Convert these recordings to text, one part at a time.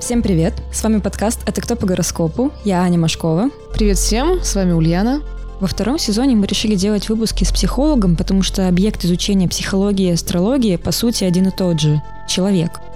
Всем привет! С вами подкаст «Это кто по гороскопу?» Я Аня Машкова. Привет всем, с вами Ульяна. Во втором сезоне мы решили делать выпуски с психологом, потому что объект изучения психологии и астрологии по сути один и тот же – человек –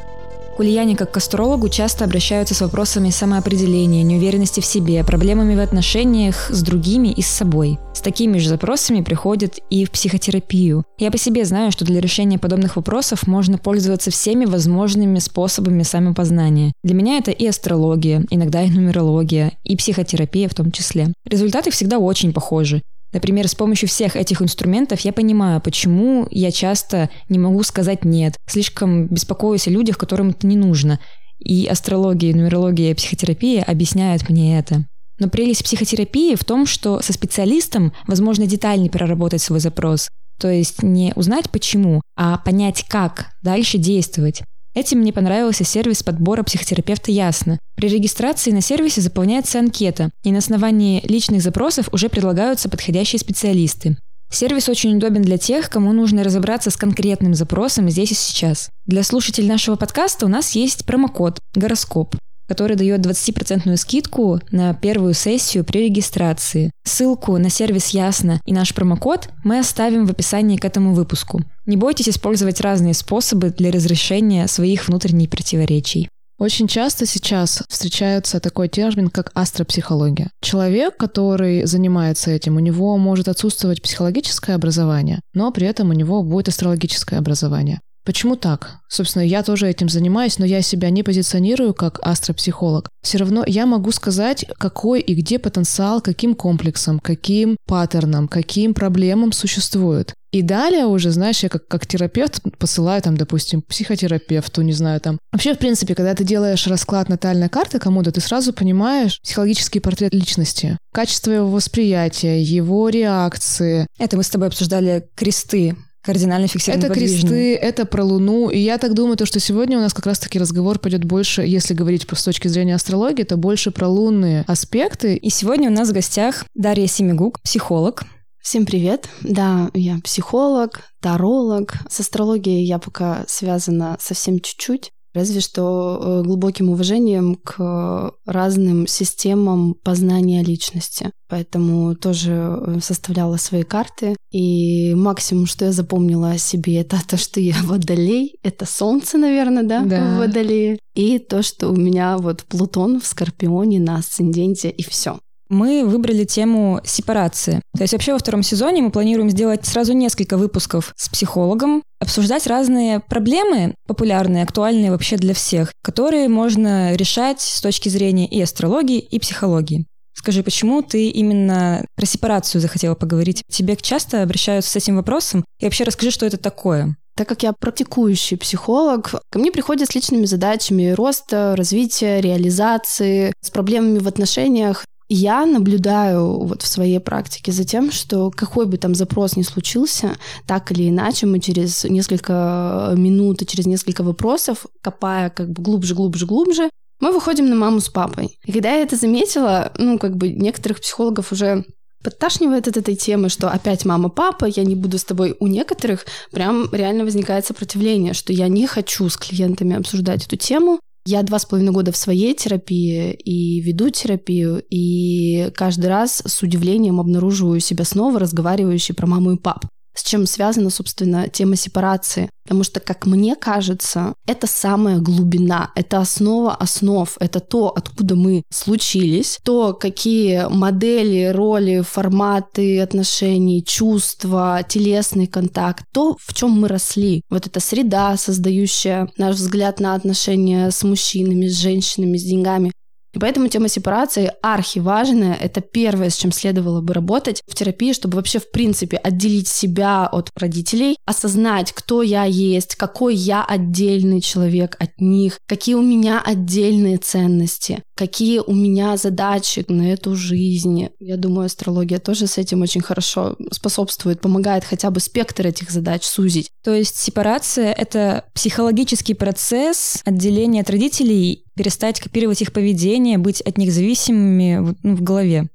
к Ульяне как к астрологу часто обращаются с вопросами самоопределения, неуверенности в себе, проблемами в отношениях с другими и с собой. С такими же запросами приходят и в психотерапию. Я по себе знаю, что для решения подобных вопросов можно пользоваться всеми возможными способами самопознания. Для меня это и астрология, иногда и нумерология, и психотерапия в том числе. Результаты всегда очень похожи. Например, с помощью всех этих инструментов я понимаю, почему я часто не могу сказать «нет», слишком беспокоюсь о людях, которым это не нужно. И астрология, нумерология и психотерапия объясняют мне это. Но прелесть психотерапии в том, что со специалистом возможно детальнее проработать свой запрос. То есть не узнать почему, а понять, как дальше действовать. Этим мне понравился сервис подбора психотерапевта «Ясно». При регистрации на сервисе заполняется анкета, и на основании личных запросов уже предлагаются подходящие специалисты. Сервис очень удобен для тех, кому нужно разобраться с конкретным запросом здесь и сейчас. Для слушателей нашего подкаста у нас есть промокод «Гороскоп» который дает 20% скидку на первую сессию при регистрации. Ссылку на сервис Ясно и наш промокод мы оставим в описании к этому выпуску. Не бойтесь использовать разные способы для разрешения своих внутренних противоречий. Очень часто сейчас встречается такой термин, как астропсихология. Человек, который занимается этим, у него может отсутствовать психологическое образование, но при этом у него будет астрологическое образование. Почему так? Собственно, я тоже этим занимаюсь, но я себя не позиционирую как астропсихолог. Все равно я могу сказать, какой и где потенциал, каким комплексом, каким паттерном, каким проблемам существует. И далее уже, знаешь, я как, как терапевт посылаю там, допустим, психотерапевту, не знаю, там. Вообще, в принципе, когда ты делаешь расклад натальной карты кому-то, ты сразу понимаешь психологический портрет личности, качество его восприятия, его реакции. Это мы с тобой обсуждали кресты кардинально фиксированы Это кресты, это про Луну. И я так думаю, то, что сегодня у нас как раз-таки разговор пойдет больше, если говорить с точки зрения астрологии, то больше про лунные аспекты. И сегодня у нас в гостях Дарья Семигук, психолог. Всем привет. Да, я психолог, таролог. С астрологией я пока связана совсем чуть-чуть разве что э, глубоким уважением к разным системам познания личности. Поэтому тоже э, составляла свои карты. И максимум, что я запомнила о себе, это то, что я водолей. Это солнце, наверное, да, да. в водолее. И то, что у меня вот Плутон в Скорпионе на асценденте, и все мы выбрали тему сепарации. То есть вообще во втором сезоне мы планируем сделать сразу несколько выпусков с психологом, обсуждать разные проблемы, популярные, актуальные вообще для всех, которые можно решать с точки зрения и астрологии, и психологии. Скажи, почему ты именно про сепарацию захотела поговорить? Тебе часто обращаются с этим вопросом? И вообще расскажи, что это такое. Так как я практикующий психолог, ко мне приходят с личными задачами роста, развития, реализации, с проблемами в отношениях я наблюдаю вот в своей практике за тем, что какой бы там запрос ни случился, так или иначе мы через несколько минут и через несколько вопросов, копая как бы глубже, глубже, глубже, мы выходим на маму с папой. И когда я это заметила, ну, как бы некоторых психологов уже подташнивает от этой темы, что опять мама, папа, я не буду с тобой. У некоторых прям реально возникает сопротивление, что я не хочу с клиентами обсуждать эту тему, я два с половиной года в своей терапии и веду терапию, и каждый раз с удивлением обнаруживаю себя снова разговаривающей про маму и папу с чем связана, собственно, тема сепарации. Потому что, как мне кажется, это самая глубина, это основа основ, это то, откуда мы случились, то, какие модели, роли, форматы отношений, чувства, телесный контакт, то, в чем мы росли. Вот эта среда, создающая наш взгляд на отношения с мужчинами, с женщинами, с деньгами, и поэтому тема сепарации архиважная. Это первое, с чем следовало бы работать в терапии, чтобы вообще в принципе отделить себя от родителей, осознать, кто я есть, какой я отдельный человек от них, какие у меня отдельные ценности, какие у меня задачи на эту жизнь. Я думаю, астрология тоже с этим очень хорошо способствует, помогает хотя бы спектр этих задач сузить. То есть сепарация — это психологический процесс отделения от родителей перестать копировать их поведение, быть от них зависимыми ну, в голове.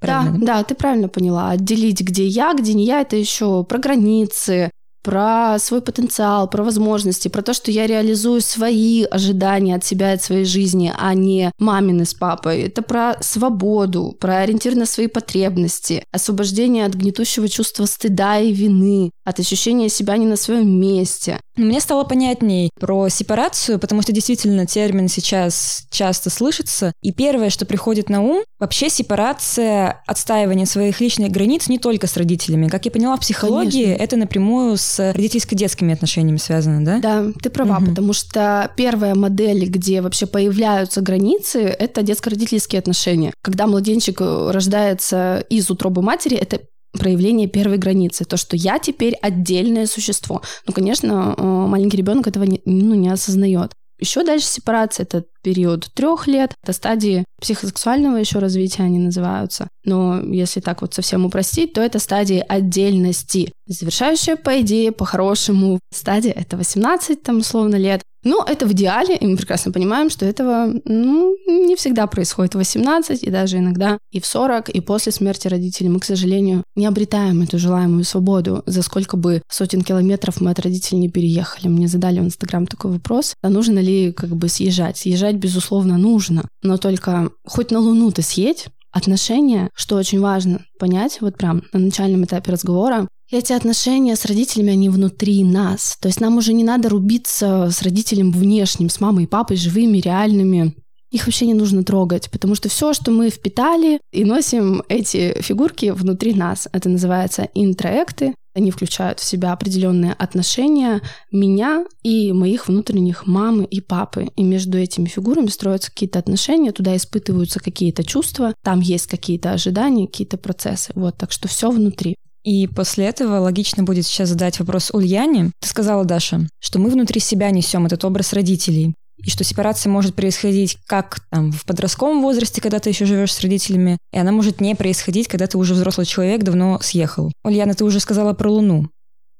Правильно? Да, да, ты правильно поняла. Отделить, где я, где не я, это еще про границы, про свой потенциал, про возможности, про то, что я реализую свои ожидания от себя, от своей жизни, а не мамины с папой. Это про свободу, про ориентир на свои потребности, освобождение от гнетущего чувства стыда и вины, от ощущения себя не на своем месте. Мне стало понятней про сепарацию, потому что действительно термин сейчас часто слышится. И первое, что приходит на ум, вообще сепарация, отстаивание своих личных границ не только с родителями. Как я поняла, в психологии Конечно. это напрямую с с родительско-детскими отношениями связано, да? Да, ты права, угу. потому что первая модель, где вообще появляются границы, это детско-родительские отношения. Когда младенчик э, рождается из утробы матери, это проявление первой границы, то, что я теперь отдельное существо. Ну, конечно, э, маленький ребенок этого не, ну, не осознает. Еще дальше сепарация — это период трех лет, это стадии психосексуального еще развития они называются. Но если так вот совсем упростить, то это стадии отдельности. Завершающая, по идее, по-хорошему, стадия — это 18, там, условно, лет. Но это в идеале, и мы прекрасно понимаем, что этого ну, не всегда происходит в 18, и даже иногда и в 40, и после смерти родителей. Мы, к сожалению, не обретаем эту желаемую свободу, за сколько бы сотен километров мы от родителей не переехали. Мне задали в Инстаграм такой вопрос, а нужно ли как бы съезжать? Съезжать, безусловно, нужно, но только хоть на Луну ты съедь, отношения, что очень важно понять, вот прям на начальном этапе разговора, эти отношения с родителями, они внутри нас. То есть нам уже не надо рубиться с родителем внешним, с мамой и папой, живыми, реальными. Их вообще не нужно трогать, потому что все, что мы впитали и носим эти фигурки внутри нас, это называется интроекты. Они включают в себя определенные отношения меня и моих внутренних мамы и папы. И между этими фигурами строятся какие-то отношения, туда испытываются какие-то чувства, там есть какие-то ожидания, какие-то процессы. Вот, так что все внутри. И после этого логично будет сейчас задать вопрос Ульяне. Ты сказала, Даша, что мы внутри себя несем этот образ родителей и что сепарация может происходить как там, в подростковом возрасте, когда ты еще живешь с родителями, и она может не происходить, когда ты уже взрослый человек, давно съехал. Ульяна, ты уже сказала про Луну.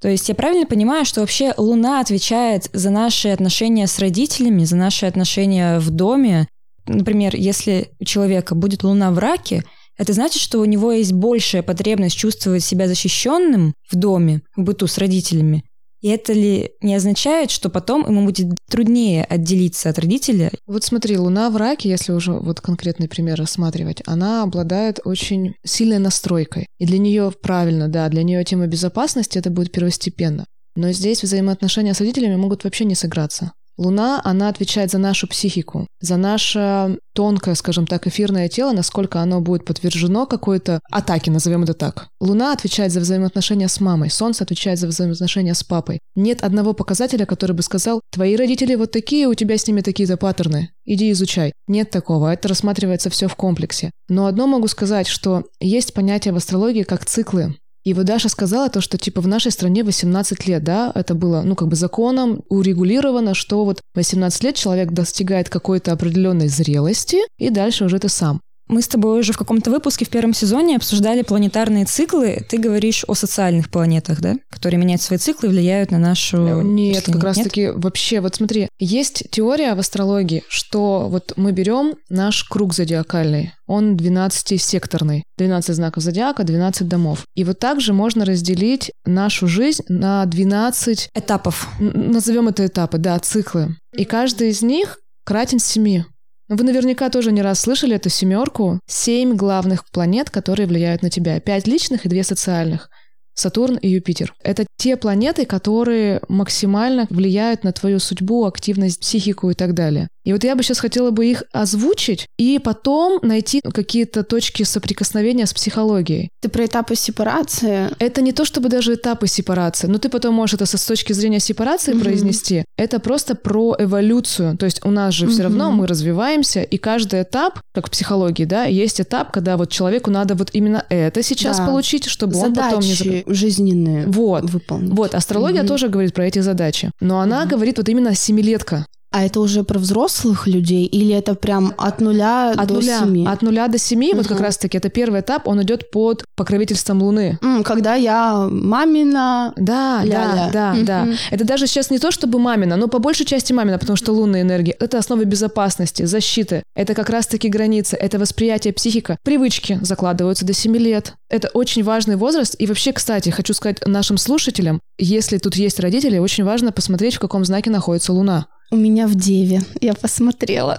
То есть я правильно понимаю, что вообще Луна отвечает за наши отношения с родителями, за наши отношения в доме. Например, если у человека будет Луна в раке, это значит, что у него есть большая потребность чувствовать себя защищенным в доме, в быту с родителями. И это ли не означает, что потом ему будет труднее отделиться от родителя? Вот смотри, Луна в раке, если уже вот конкретный пример рассматривать, она обладает очень сильной настройкой. И для нее правильно, да, для нее тема безопасности это будет первостепенно. Но здесь взаимоотношения с родителями могут вообще не сыграться. Луна, она отвечает за нашу психику, за наше тонкое, скажем так, эфирное тело, насколько оно будет подтверждено какой-то атаке, назовем это так. Луна отвечает за взаимоотношения с мамой, Солнце отвечает за взаимоотношения с папой. Нет одного показателя, который бы сказал, твои родители вот такие, у тебя с ними такие-то паттерны, иди изучай. Нет такого, это рассматривается все в комплексе. Но одно могу сказать, что есть понятие в астрологии как циклы. И вот Даша сказала то, что типа в нашей стране 18 лет, да, это было, ну, как бы законом урегулировано, что вот 18 лет человек достигает какой-то определенной зрелости, и дальше уже ты сам. Мы с тобой уже в каком-то выпуске в первом сезоне обсуждали планетарные циклы. Ты говоришь о социальных планетах, да? Которые меняют свои циклы и влияют на нашу... Нет, как раз-таки вообще, вот смотри, есть теория в астрологии, что вот мы берем наш круг зодиакальный, он 12-секторный. 12 знаков зодиака, 12 домов. И вот также можно разделить нашу жизнь на 12... Этапов. Назовем это этапы, да, циклы. И каждый из них кратен 7. Вы наверняка тоже не раз слышали эту семерку. Семь главных планет, которые влияют на тебя. Пять личных и две социальных. Сатурн и Юпитер. Это те планеты, которые максимально влияют на твою судьбу, активность, психику и так далее. И вот я бы сейчас хотела бы их озвучить и потом найти какие-то точки соприкосновения с психологией. Ты про этапы сепарации? Это не то чтобы даже этапы сепарации, но ты потом можешь это с точки зрения сепарации mm-hmm. произнести. Это просто про эволюцию. То есть у нас же mm-hmm. все равно мы развиваемся, и каждый этап, как в психологии, да, есть этап, когда вот человеку надо вот именно это сейчас да. получить, чтобы Задачи он потом не жизненные вот. выполнить. Вот, астрология mm-hmm. тоже говорит про эти задачи, но она mm-hmm. говорит вот именно семилетка. А это уже про взрослых людей или это прям от нуля от до нуля, семи? От нуля до семи, вот Мгм. как раз-таки это первый этап, он идет под покровительством Луны. М, Когда я мамина... Да, Ля-ля. да, да, да. Мгм. Это даже сейчас не то, чтобы мамина, но по большей части мамина, потому что лунная энергия — это основа безопасности, защиты. Это как раз-таки границы, это восприятие психика. Привычки закладываются до 7 лет. Это очень важный возраст. И вообще, кстати, хочу сказать нашим слушателям, если тут есть родители, очень важно посмотреть, в каком знаке находится Луна. У меня в Деве. Я посмотрела.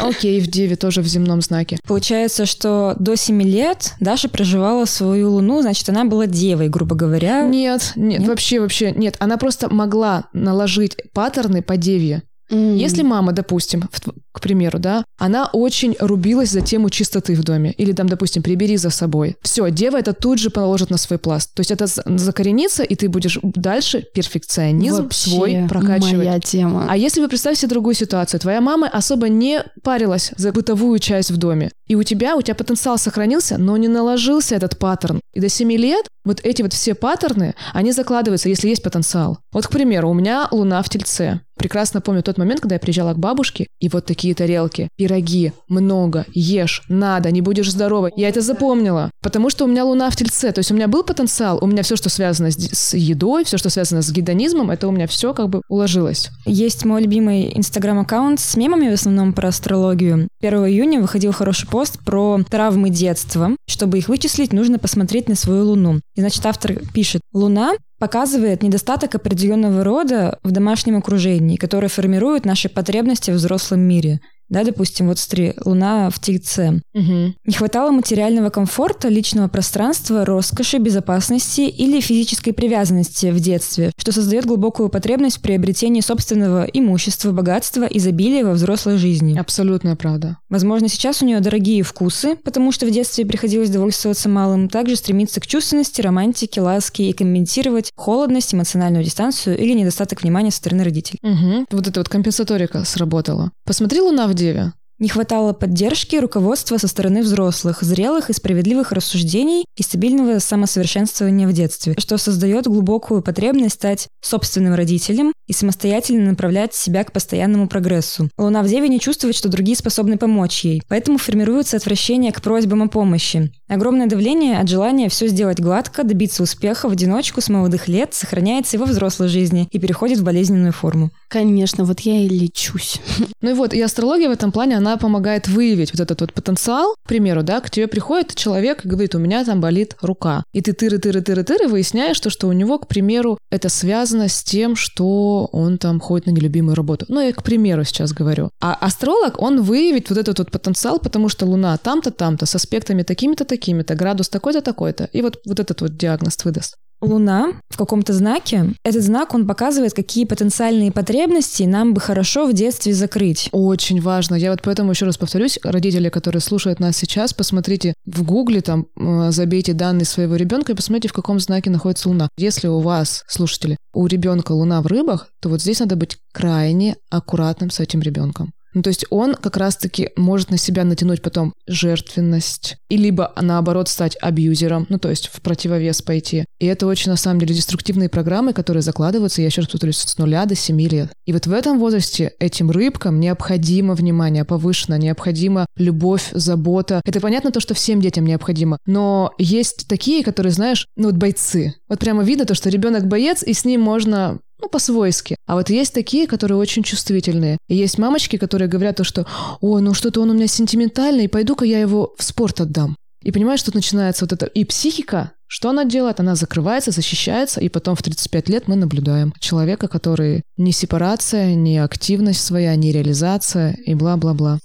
Окей, в Деве тоже в земном знаке. Получается, что до 7 лет Даша проживала свою луну, значит, она была девой, грубо говоря. Нет, нет, Нет? вообще, вообще, нет. Она просто могла наложить паттерны по деве. М. Если мама, допустим, в к примеру, да, она очень рубилась за тему чистоты в доме, или там, допустим, прибери за собой. Все, дева это тут же положит на свой пласт. То есть это закоренится, и ты будешь дальше перфекционизм Вообще свой прокачивать. моя тема. А если вы представьте себе другую ситуацию, твоя мама особо не парилась за бытовую часть в доме, и у тебя, у тебя потенциал сохранился, но не наложился этот паттерн. И до 7 лет вот эти вот все паттерны, они закладываются, если есть потенциал. Вот, к примеру, у меня луна в тельце. Прекрасно помню тот момент, когда я приезжала к бабушке, и вот такие тарелки, пироги, много, ешь, надо, не будешь здоровой. Я это запомнила, потому что у меня луна в тельце, то есть у меня был потенциал, у меня все, что связано с, едой, все, что связано с гедонизмом, это у меня все как бы уложилось. Есть мой любимый инстаграм-аккаунт с мемами, в основном про астрологию. 1 июня выходил хороший пост про травмы детства. Чтобы их вычислить, нужно посмотреть на свою луну. И, значит, автор пишет, луна показывает недостаток определенного рода в домашнем окружении, которое формирует наши потребности в взрослом мире. Да, допустим, вот смотри, Луна в Тельце. Угу. Не хватало материального комфорта, личного пространства, роскоши, безопасности или физической привязанности в детстве, что создает глубокую потребность в приобретении собственного имущества, богатства, изобилия во взрослой жизни. Абсолютная правда. Возможно, сейчас у нее дорогие вкусы, потому что в детстве приходилось довольствоваться малым, также стремиться к чувственности, романтике, ласке и компенсировать холодность, эмоциональную дистанцию или недостаток внимания со стороны родителей. Угу. Вот эта вот компенсаторика сработала. Посмотри Луна в Деве. Не хватало поддержки, руководства со стороны взрослых, зрелых и справедливых рассуждений и стабильного самосовершенствования в детстве, что создает глубокую потребность стать собственным родителем и самостоятельно направлять себя к постоянному прогрессу. Луна в Деве не чувствует, что другие способны помочь ей, поэтому формируется отвращение к просьбам о помощи. Огромное давление от желания все сделать гладко, добиться успеха в одиночку с молодых лет сохраняется и во взрослой жизни и переходит в болезненную форму. Конечно, вот я и лечусь. Ну и вот, и астрология в этом плане, она помогает выявить вот этот вот потенциал. К примеру, да, к тебе приходит человек и говорит, у меня там болит рука. И ты тыры-тыры-тыры-тыры выясняешь, то, что у него, к примеру, это связано с тем, что он там ходит на нелюбимую работу. Ну, я к примеру сейчас говорю. А астролог, он выявит вот этот вот потенциал, потому что Луна там-то, там-то, с аспектами такими-то, такими-то, градус такой-то, такой-то. И вот, вот этот вот диагноз выдаст. Луна в каком-то знаке, этот знак, он показывает, какие потенциальные потребности нам бы хорошо в детстве закрыть. Очень важно. Я вот поэтому еще раз повторюсь, родители, которые слушают нас сейчас, посмотрите в гугле, там, э, забейте данные своего ребенка и посмотрите, в каком знаке находится Луна. Если у вас, слушатели, у ребенка Луна в рыбах, то вот здесь надо быть крайне аккуратным с этим ребенком. Ну, то есть он как раз-таки может на себя натянуть потом жертвенность, и либо наоборот стать абьюзером, ну, то есть в противовес пойти. И это очень, на самом деле, деструктивные программы, которые закладываются, я еще раз повторюсь, с нуля до семи лет. И вот в этом возрасте этим рыбкам необходимо внимание повышено, необходима любовь, забота. Это понятно то, что всем детям необходимо, но есть такие, которые, знаешь, ну вот бойцы. Вот прямо видно то, что ребенок боец, и с ним можно ну, по-свойски. А вот есть такие, которые очень чувствительные. И есть мамочки, которые говорят то, что «Ой, ну что-то он у меня сентиментальный, пойду-ка я его в спорт отдам». И понимаешь, тут начинается вот это... И психика, что она делает? Она закрывается, защищается, и потом в 35 лет мы наблюдаем человека, который не сепарация, не активность своя, не реализация и бла-бла-бла.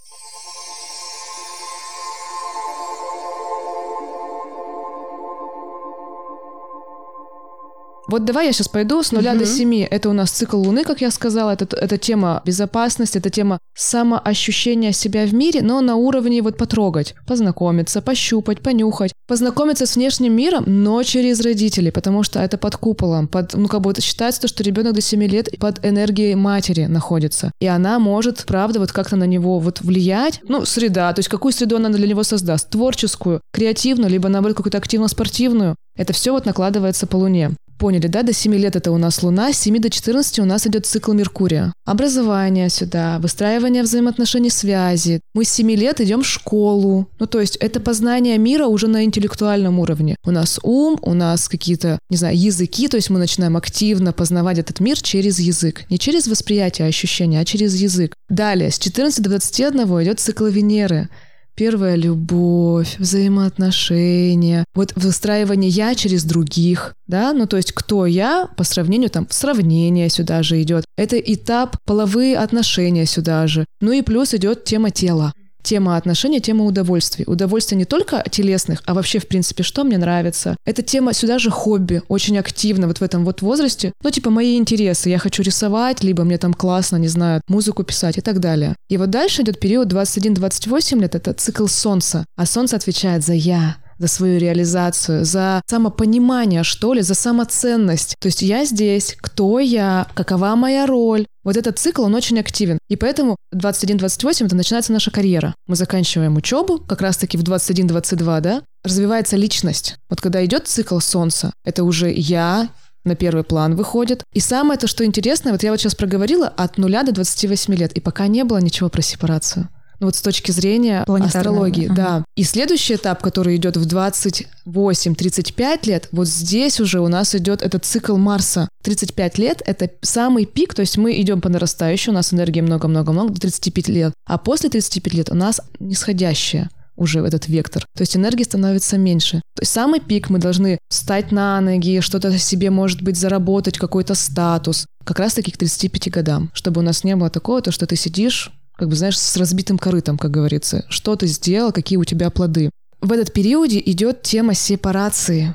Вот давай я сейчас пойду с нуля Мгм. до семи. Это у нас цикл Луны, как я сказала. Это, это тема безопасности, это тема самоощущения себя в мире, но на уровне вот потрогать, познакомиться, пощупать, понюхать, познакомиться с внешним миром, но через родителей, потому что это под куполом, под, ну как бы вот считается то, что ребенок до 7 лет под энергией матери находится, и она может, правда, вот как-то на него вот влиять, ну среда, то есть какую среду она для него создаст, творческую, креативную, либо наоборот какую-то активно-спортивную. Это все вот накладывается по Луне. Поняли, да, до 7 лет это у нас Луна, с 7 до 14 у нас идет цикл Меркурия. Образование сюда, выстраивание взаимоотношений связи. Мы с 7 лет идем в школу. Ну, то есть это познание мира уже на интеллектуальном уровне. У нас ум, у нас какие-то, не знаю, языки, то есть мы начинаем активно познавать этот мир через язык. Не через восприятие, ощущения, а через язык. Далее, с 14 до 21 идет цикл Венеры первая любовь, взаимоотношения, вот выстраивание я через других, да, ну то есть кто я по сравнению там сравнение сюда же идет. Это этап половые отношения сюда же. Ну и плюс идет тема тела. Тема отношений, тема удовольствий. Удовольствия не только телесных, а вообще, в принципе, что мне нравится. Эта тема сюда же хобби, очень активно вот в этом вот возрасте. Ну, типа, мои интересы. Я хочу рисовать, либо мне там классно, не знаю, музыку писать и так далее. И вот дальше идет период 21-28 лет, это цикл Солнца. А Солнце отвечает за «я», за свою реализацию, за самопонимание, что ли, за самоценность. То есть я здесь, кто я, какова моя роль. Вот этот цикл, он очень активен. И поэтому 21-28 это начинается наша карьера. Мы заканчиваем учебу, как раз-таки в 21-22, да, развивается личность. Вот когда идет цикл Солнца, это уже я, на первый план выходит. И самое то, что интересно, вот я вот сейчас проговорила от нуля до 28 лет, и пока не было ничего про сепарацию. Ну, вот с точки зрения астрологии, ага. да. И следующий этап, который идет в 28-35 лет, вот здесь уже у нас идет этот цикл Марса. 35 лет — это самый пик, то есть мы идем по нарастающей, у нас энергии много-много-много до 35 лет, а после 35 лет у нас нисходящая уже этот вектор. То есть энергии становится меньше. То есть самый пик мы должны встать на ноги, что-то себе, может быть, заработать, какой-то статус. Как раз-таки к 35 годам, чтобы у нас не было такого, то, что ты сидишь как бы, знаешь, с разбитым корытом, как говорится. Что ты сделал, какие у тебя плоды. В этот периоде идет тема сепарации.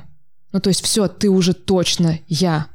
Ну, то есть все, ты уже точно я.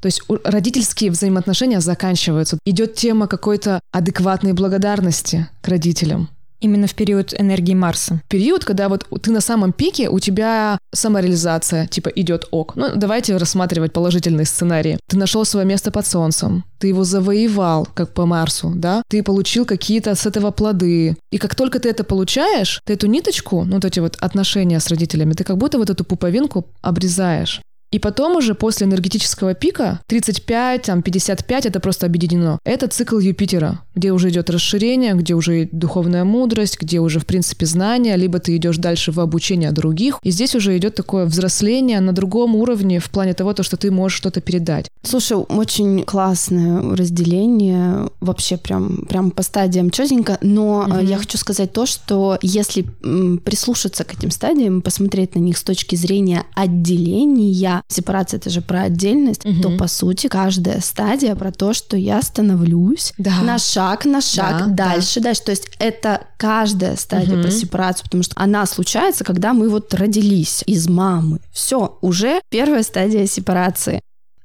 То есть родительские взаимоотношения заканчиваются. Идет тема какой-то адекватной благодарности к родителям. Именно в период энергии Марса. Период, когда вот ты на самом пике, у тебя самореализация, типа, идет ок. Ну, давайте рассматривать положительные сценарии. Ты нашел свое место под солнцем, ты его завоевал, как по Марсу, да? Ты получил какие-то с этого плоды. И как только ты это получаешь, ты эту ниточку, ну, вот эти вот отношения с родителями, ты как будто вот эту пуповинку обрезаешь. И потом уже после энергетического пика 35, там 55 это просто объединено. Это цикл Юпитера, где уже идет расширение, где уже духовная мудрость, где уже в принципе знания, либо ты идешь дальше в обучение других. И здесь уже идет такое взросление на другом уровне в плане того, то, что ты можешь что-то передать. Слушай, очень классное разделение, вообще прям, прям по стадиям четенько, но угу. я хочу сказать то, что если прислушаться к этим стадиям, посмотреть на них с точки зрения отделения сепарация это же про отдельность, угу. то по сути каждая стадия про то, что я становлюсь да. на шаг, на шаг да, дальше, да. дальше. То есть это каждая стадия угу. про сепарацию, потому что она случается, когда мы вот родились из мамы. Все, уже первая стадия сепарации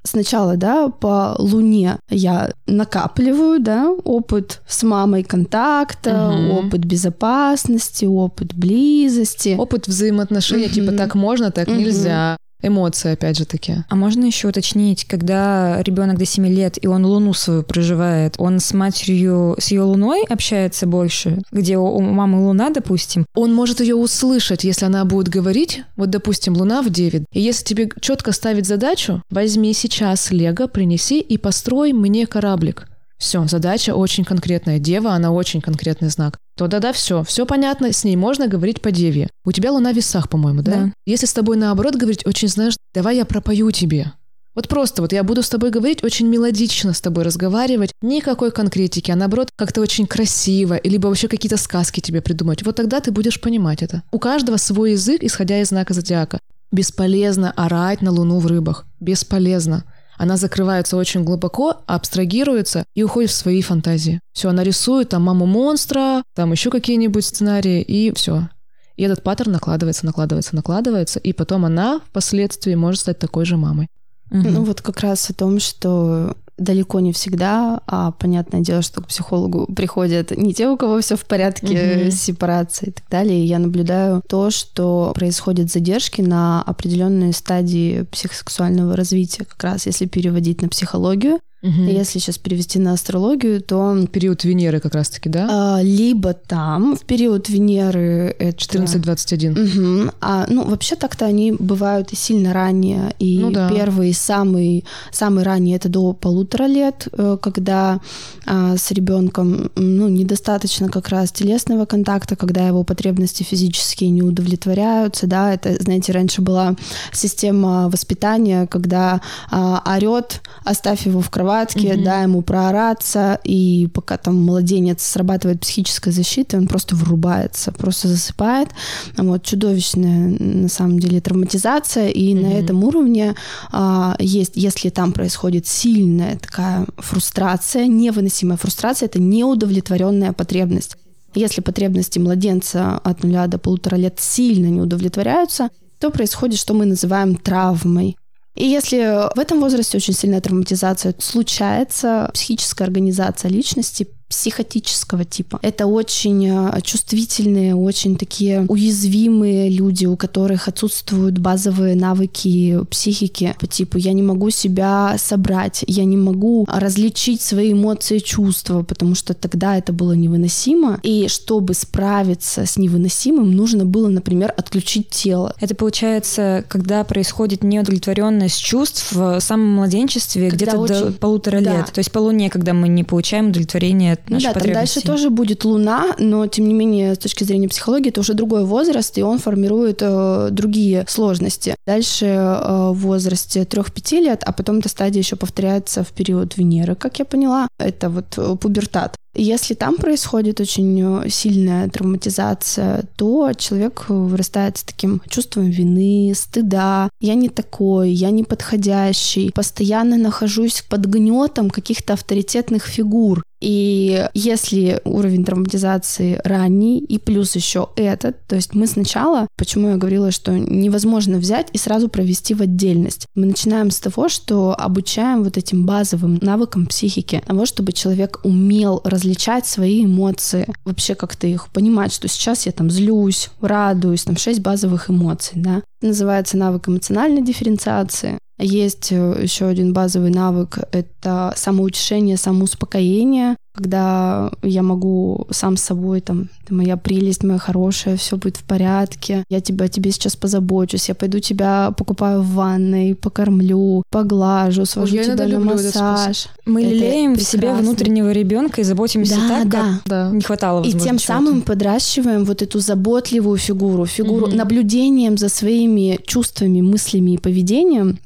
сначала, да, по Луне я накапливаю, да, опыт с мамой контакта, угу. опыт безопасности, опыт близости. Опыт взаимоотношений, угу. типа так можно, так угу. нельзя эмоции, опять же таки. А можно еще уточнить, когда ребенок до 7 лет, и он луну свою проживает, он с матерью, с ее луной общается больше, где у мамы луна, допустим? Он может ее услышать, если она будет говорить, вот, допустим, луна в 9. И если тебе четко ставить задачу, возьми сейчас Лего, принеси и построй мне кораблик. Все, задача очень конкретная. Дева, она очень конкретный знак. То да-да, все, все понятно, с ней можно говорить по деве. У тебя луна в весах, по-моему, да? да? Если с тобой наоборот говорить, очень знаешь, давай я пропою тебе. Вот просто вот я буду с тобой говорить, очень мелодично с тобой разговаривать, никакой конкретики, а наоборот как-то очень красиво, либо вообще какие-то сказки тебе придумать. Вот тогда ты будешь понимать это. У каждого свой язык, исходя из знака зодиака. Бесполезно орать на луну в рыбах. Бесполезно. Она закрывается очень глубоко, абстрагируется и уходит в свои фантазии. Все, она рисует там маму монстра, там еще какие-нибудь сценарии, и все. И этот паттерн накладывается, накладывается, накладывается, и потом она впоследствии может стать такой же мамой. Угу. Ну вот как раз о том, что далеко не всегда, а понятное дело, что к психологу приходят не те, у кого все в порядке угу. с сепарацией и так далее. И я наблюдаю то, что происходят задержки на определенные стадии психосексуального развития, как раз если переводить на психологию. Угу. Если сейчас перевести на астрологию, то... Период Венеры как раз-таки, да? А, либо там, в период Венеры это... 14-21. Угу. А, ну, вообще так-то они бывают и сильно ранее. И ну, да. первый, самый, самый ранний это до полутора лет, э, когда а, с ребенком ну, недостаточно как раз телесного контакта, когда его потребности физические не удовлетворяются, да, это, знаете, раньше была система воспитания, когда а, орет, оставь его в кровати, кроватке, mm-hmm. дай ему проораться, и пока там младенец срабатывает психическая защита, он просто врубается, просто засыпает. Вот чудовищная на самом деле травматизация, и mm-hmm. на этом уровне а, есть, если там происходит сильная такая фрустрация, невыносимая фрустрация, это неудовлетворенная потребность. Если потребности младенца от нуля до полутора лет сильно не удовлетворяются, то происходит, что мы называем травмой. И если в этом возрасте очень сильная травматизация случается, психическая организация личности психотического типа. Это очень э, чувствительные, очень такие уязвимые люди, у которых отсутствуют базовые навыки психики по типу «я не могу себя собрать», «я не могу различить свои эмоции чувства», потому что тогда это было невыносимо. И чтобы справиться с невыносимым, нужно было, например, отключить тело. Это получается, когда происходит неудовлетворенность чувств в самом младенчестве, где-то очень... до полутора да. лет. То есть по луне, когда мы не получаем удовлетворение удовлетворяет наши ну, да, там дальше тоже будет Луна, но тем не менее с точки зрения психологии это уже другой возраст, и он формирует э, другие сложности. Дальше э, в возрасте 3-5 лет, а потом эта стадия еще повторяется в период Венеры, как я поняла. Это вот э, пубертат. Если там происходит очень э, сильная травматизация, то человек вырастает с таким чувством вины, стыда. Я не такой, я не подходящий. Постоянно нахожусь под гнетом каких-то авторитетных фигур. И если уровень травматизации ранний, и плюс еще этот, то есть мы сначала, почему я говорила, что невозможно взять и сразу провести в отдельность. Мы начинаем с того, что обучаем вот этим базовым навыкам психики, того, чтобы человек умел различать свои эмоции, вообще как-то их понимать, что сейчас я там злюсь, радуюсь, там шесть базовых эмоций, да. называется навык эмоциональной дифференциации. Есть э, еще один базовый навык — это самоутешение, самоуспокоение, когда я могу сам с собой, там, ты моя прелесть, моя хорошая, все будет в порядке, я тебя, тебе сейчас позабочусь, я пойду тебя покупаю в ванной, покормлю, поглажу, свожу Ой, тебя на массаж. Мы это лелеем прекрасно. в себе внутреннего ребенка и заботимся да, так, да. как да. не хватало И тем самым подращиваем вот эту заботливую фигуру, фигуру угу. наблюдением за своими чувствами, мыслями и поведением,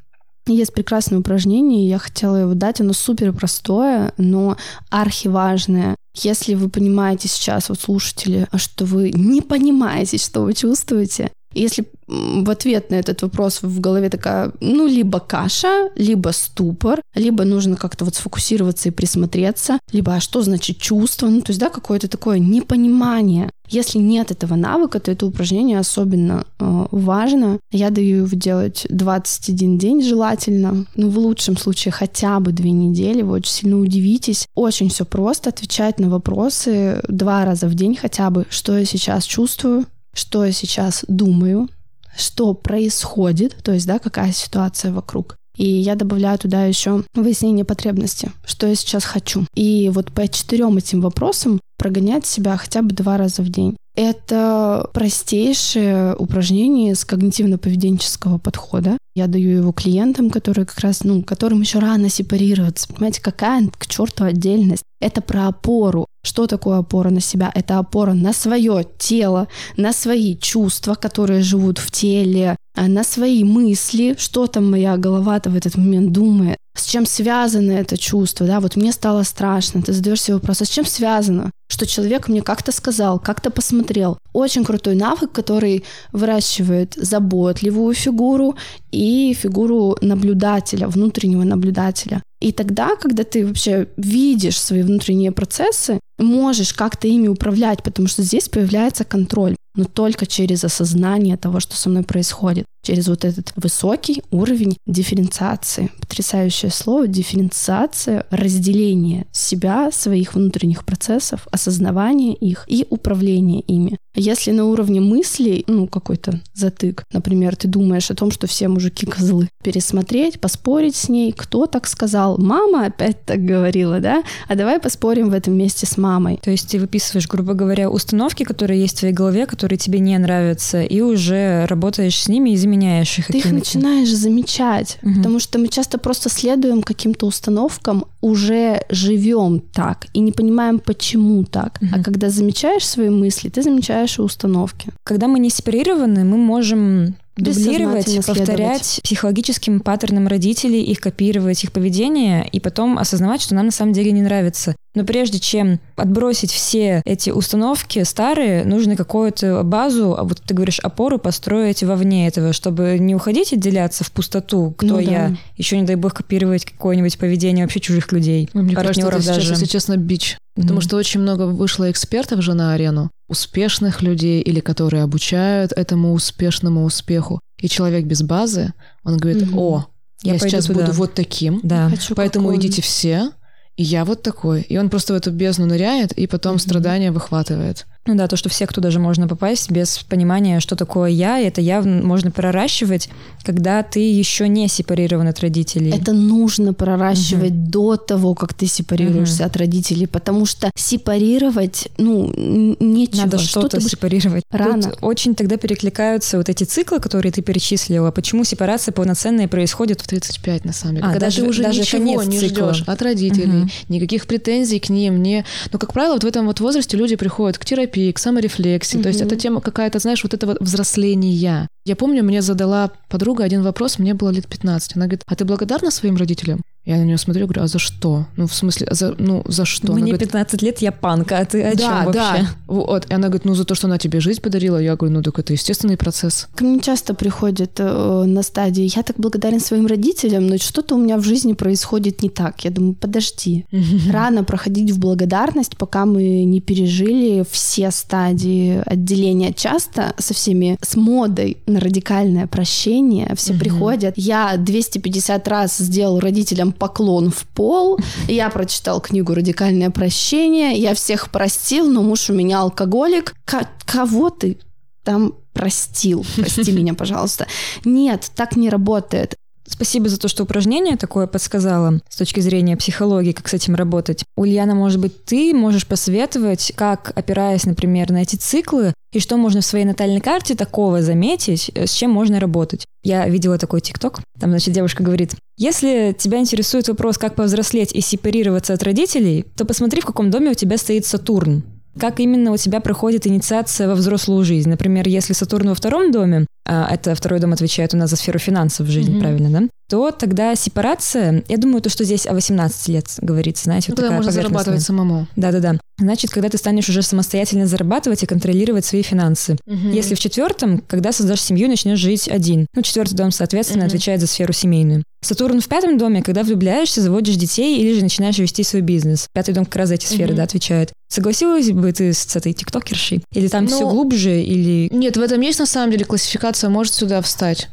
есть прекрасное упражнение, я хотела его дать, оно супер простое, но архиважное. Если вы понимаете сейчас, вот слушатели, что вы не понимаете, что вы чувствуете, если в ответ на этот вопрос в голове такая, ну, либо каша, либо ступор, либо нужно как-то вот сфокусироваться и присмотреться, либо а что значит чувство, ну, то есть, да, какое-то такое непонимание. Если нет этого навыка, то это упражнение особенно э, важно. Я даю его делать 21 день желательно, ну, в лучшем случае хотя бы две недели, вы очень сильно удивитесь. Очень все просто, отвечать на вопросы два раза в день хотя бы, что я сейчас чувствую, что я сейчас думаю, что происходит, то есть, да, какая ситуация вокруг. И я добавляю туда еще выяснение потребности, что я сейчас хочу. И вот по четырем этим вопросам прогонять себя хотя бы два раза в день. Это простейшее упражнение с когнитивно-поведенческого подхода. Я даю его клиентам, которые как раз, ну, которым еще рано сепарироваться. Понимаете, какая к черту отдельность? Это про опору. Что такое опора на себя? Это опора на свое тело, на свои чувства, которые живут в теле, на свои мысли, что там моя голова-то в этот момент думает, с чем связано это чувство, да, вот мне стало страшно, ты задаешь себе вопрос, а с чем связано? Что человек мне как-то сказал, как-то посмотрел. Очень крутой навык, который выращивает заботливую фигуру и фигуру наблюдателя, внутреннего наблюдателя. И тогда, когда ты вообще видишь свои внутренние процессы, можешь как-то ими управлять, потому что здесь появляется контроль, но только через осознание того, что со мной происходит. Через вот этот высокий уровень дифференциации. Потрясающее слово дифференциация, разделение себя, своих внутренних процессов, осознавание их и управление ими. Если на уровне мыслей, ну, какой-то затык, например, ты думаешь о том, что все мужики козлы, пересмотреть, поспорить с ней, кто так сказал, мама опять так говорила, да, а давай поспорим в этом месте с мамой. То есть ты выписываешь, грубо говоря, установки, которые есть в твоей голове, которые тебе не нравятся, и уже работаешь с ними и заменяешь их. Ты их начинаешь замечать, угу. потому что мы часто просто следуем каким-то установкам, уже живем так и не понимаем, почему так. Угу. А когда замечаешь свои мысли, ты замечаешь и установки. Когда мы не сепарированы, мы можем дублировать, повторять психологическим паттернам родителей, их копировать, их поведение, и потом осознавать, что нам на самом деле не нравится. Но прежде чем отбросить все эти установки старые, нужно какую-то базу, а вот ты говоришь, опору построить вовне этого, чтобы не уходить отделяться в пустоту, кто ну, я, да. еще не дай бог копировать какое-нибудь поведение вообще чужих людей, ну, Мне кажется, это сейчас, даже. если честно, бич. Потому mm-hmm. что очень много вышло экспертов же на арену, успешных людей или которые обучают этому успешному успеху. И человек без базы, он говорит, mm-hmm. о, я, я сейчас туда. буду вот таким, да. поэтому идите все, и я вот такой. И он просто в эту бездну ныряет, и потом mm-hmm. страдания выхватывает. Ну да, то, что все, кто даже можно попасть без понимания, что такое я, это явно можно проращивать, когда ты еще не сепарирован от родителей. Это нужно проращивать угу. до того, как ты сепарируешься угу. от родителей, потому что сепарировать, ну, нечего. Надо что-то что сепарировать. Рано. Тут очень тогда перекликаются вот эти циклы, которые ты перечислила. Почему сепарация полноценная происходит в 35, на самом деле? А, когда даже, ты уже даже ничего не ждешь от родителей, угу. никаких претензий к ним, не... Но, как правило, вот в этом вот возрасте люди приходят к терапии, терапии, к саморефлексии. Mm-hmm. То есть это тема какая-то, знаешь, вот этого взросления. Я помню, мне задала подруга один вопрос, мне было лет 15. Она говорит, а ты благодарна своим родителям? Я на нее смотрю, говорю, а за что? Ну, в смысле, за, ну, за что? Мне говорит, 15 лет, я панка, а ты о да, чем вообще? Да, вот. И она говорит, ну, за то, что она тебе жизнь подарила. Я говорю, ну, так это естественный процесс. Ко мне часто приходит э, на стадии, я так благодарен своим родителям, но что-то у меня в жизни происходит не так. Я думаю, подожди, рано проходить в благодарность, пока мы не пережили все стадии отделения. Часто со всеми, с модой на радикальное прощение все приходят. Я 250 раз сделал родителям поклон в пол. Я прочитал книгу «Радикальное прощение». Я всех простил, но муж у меня алкоголик. К- кого ты там простил? Прости меня, пожалуйста. Нет, так не работает. Спасибо за то, что упражнение такое подсказала с точки зрения психологии, как с этим работать. Ульяна, может быть, ты можешь посоветовать, как, опираясь, например, на эти циклы, и что можно в своей натальной карте такого заметить, э, с чем можно работать. Я видела такой ТикТок, там, значит, девушка говорит, если тебя интересует вопрос, как повзрослеть и сепарироваться от родителей, то посмотри, в каком доме у тебя стоит Сатурн. Как именно у тебя проходит инициация во взрослую жизнь? Например, если Сатурн во втором доме, это второй дом отвечает у нас за сферу финансов в жизни, mm-hmm. правильно, да? То тогда сепарация, я думаю, то, что здесь о 18 лет говорится, знаете, вот ну, такая можно зарабатывать самому. Да-да-да. Значит, когда ты станешь уже самостоятельно зарабатывать и контролировать свои финансы. Угу. Если в четвертом, когда создашь семью, начнешь жить один. Ну, четвертый дом, соответственно, угу. отвечает за сферу семейную. Сатурн в пятом доме, когда влюбляешься, заводишь детей или же начинаешь вести свой бизнес. Пятый дом как раз за эти сферы, угу. да, отвечает. Согласилась бы ты с этой тиктокершей? Или там Но... все глубже, или... Нет, в этом есть на самом деле классификация, может сюда встать.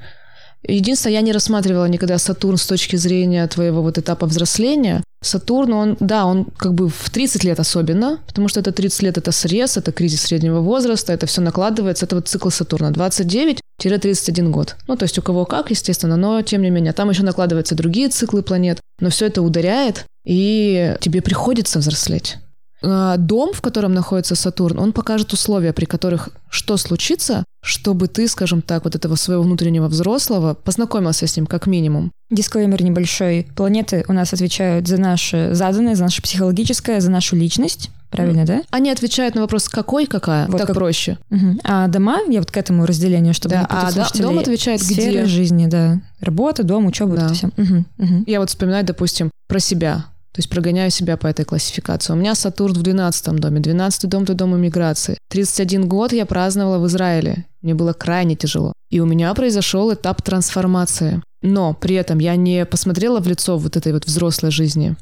Единственное, я не рассматривала никогда Сатурн с точки зрения твоего вот этапа взросления. Сатурн, он, да, он как бы в 30 лет особенно, потому что это 30 лет, это срез, это кризис среднего возраста, это все накладывается, это вот цикл Сатурна 29-31 год. Ну, то есть у кого как, естественно, но тем не менее, там еще накладываются другие циклы планет, но все это ударяет, и тебе приходится взрослеть. А, дом, в котором находится Сатурн, он покажет условия, при которых что случится, чтобы ты, скажем так, вот этого своего внутреннего взрослого познакомился с ним как минимум. Дисклеймер небольшой. Планеты у нас отвечают за наше заданное, за наше психологическое, за нашу личность. Правильно, да? Они отвечают на вопрос, какой, какая, вот так как... проще. Угу. А дома, я вот к этому разделению, чтобы да, а да, дом отвечает где? жизни, да. Работа, дом, учеба, да. это все. Угу, угу. Я вот вспоминаю, допустим, про себя. То есть прогоняю себя по этой классификации. У меня Сатурн в 12 доме. 12 дом – это дом иммиграции. 31 год я праздновала в Израиле. Мне было крайне тяжело. И у меня произошел этап трансформации. Но при этом я не посмотрела в лицо вот этой вот взрослой жизни.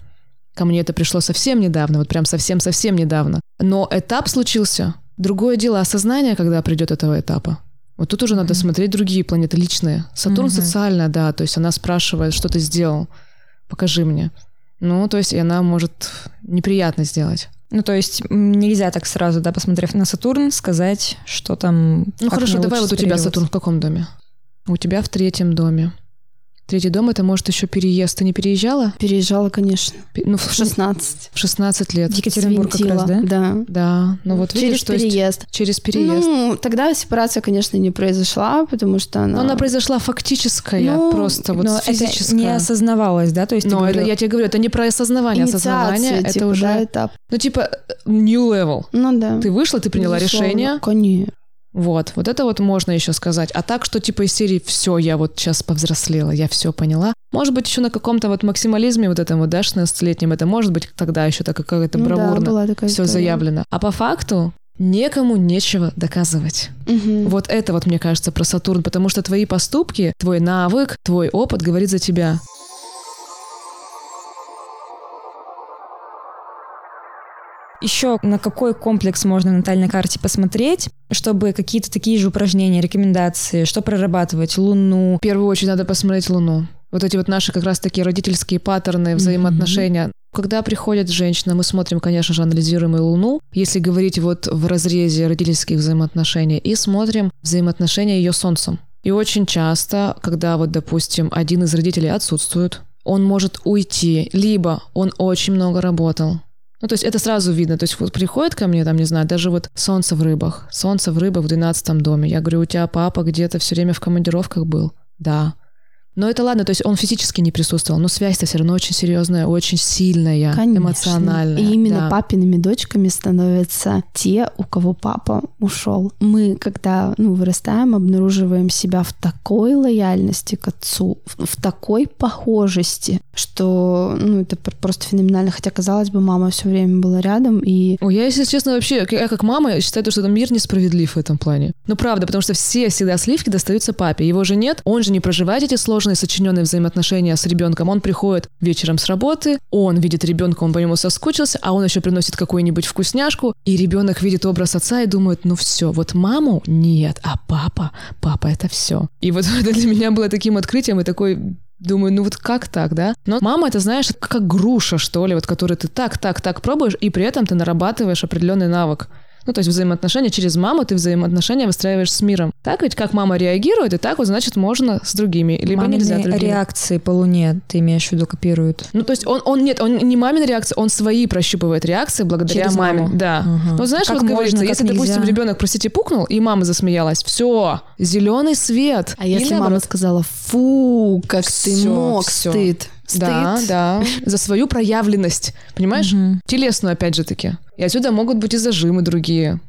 Ко мне это пришло совсем недавно, вот прям совсем-совсем недавно. Но этап случился. Другое дело осознание, когда придет этого этапа. Вот тут уже надо смотреть другие планеты личные. Сатурн Мгм. социальная, да, то есть она спрашивает, что ты сделал, покажи мне. Ну, то есть и она может неприятно сделать. Ну, то есть нельзя так сразу, да, посмотрев на Сатурн, сказать, что там... Ну хорошо, давай вот у тебя. Сатурн в каком доме? У тебя в третьем доме. Третий дом это может еще переезд. Ты не переезжала? Переезжала, конечно, Пе- Ну, в в 16. в 16 лет. В Екатеринбург как раз, да? Да. Да, ну вот видишь, Через есть переезд. через переезд. Ну, тогда сепарация, конечно, не произошла, потому что она... Но она произошла фактическая, Ну, просто вот Но физическая. это не осознавалось, да? То есть Но это, говорила- я тебе говорю, это не про осознавание. Осознавание Инициация, это типа, уже, да, этап. ну типа new level. Ну да. Ты вышла, ты приняла Безусловно. решение. Конечно. Вот, вот это вот можно еще сказать. А так, что типа из серии все, я вот сейчас повзрослела, я все поняла. Может быть, еще на каком-то вот максимализме вот этом вот, да, 16-летнем, это может быть тогда еще так какая-то Ну да, бравурно такая все история. заявлено. А по факту некому нечего доказывать. Мгм. Вот это вот, мне кажется, про Сатурн, потому что твои поступки, твой навык, твой опыт говорит за тебя. Еще на какой комплекс можно на натальной карте посмотреть, чтобы какие-то такие же упражнения, рекомендации, что прорабатывать, Луну. В первую очередь надо посмотреть Луну. Вот эти вот наши как раз такие родительские паттерны, взаимоотношения. Когда приходит женщина, мы смотрим, конечно же, анализируем и Луну, если говорить вот в разрезе родительских взаимоотношений, и смотрим взаимоотношения ее с Солнцем. И очень часто, когда вот, допустим, один из родителей отсутствует, он может уйти, либо он очень много работал. Ну, то есть это сразу видно. То есть вот приходит ко мне, там, не знаю, даже вот солнце в рыбах. Солнце в рыбах в 12 доме. Я говорю, у тебя папа где-то все время в командировках был? Да. Но это ладно, то есть он физически не присутствовал, но связь-то все равно очень серьезная, очень сильная, Конечно. эмоциональная. И именно да. папиными дочками становятся те, у кого папа ушел. Мы, когда ну, вырастаем, обнаруживаем себя в такой лояльности к отцу, в, в такой похожести, что ну, это пр- просто феноменально. Хотя, казалось бы, мама все время была рядом, и Ой, я, если честно, вообще, я как мама считаю, что мир несправедлив в этом плане. Ну, правда, потому что все всегда сливки достаются папе. Его же нет, он же не проживает эти сложные сочиненные взаимоотношения с ребенком. Он приходит вечером с работы, он видит ребенка, он по нему соскучился, а он еще приносит какую-нибудь вкусняшку, и ребенок видит образ отца и думает, ну все, вот маму нет, а папа, папа это все. И вот это для меня было таким открытием и такой Думаю, ну вот как так, да? Но мама, это знаешь, как груша, что ли, вот которую ты так, так, так пробуешь, и при этом ты нарабатываешь определенный навык. Ну, то есть взаимоотношения через маму, ты взаимоотношения выстраиваешь с миром. Так ведь, как мама реагирует, и так вот, значит, можно с другими. Либо Мамины нельзя другими. реакции по Луне, ты имеешь в виду, копируют? Ну, то есть он, он, нет, он не мамин реакции, он свои прощупывает реакции благодаря Через маме. маму. Да. Ага. Ну, знаешь, Как вот говорится, можно, как если, допустим, нельзя. ребенок, простите, пукнул, и мама засмеялась, все, зеленый свет. а если мама сказала, фу, как ты Всё, мог, всё. стыд. Стыд. Да, да. За свою проявленность. Понимаешь? Мгм. Телесную, опять же таки. И отсюда могут быть и зажимы другие.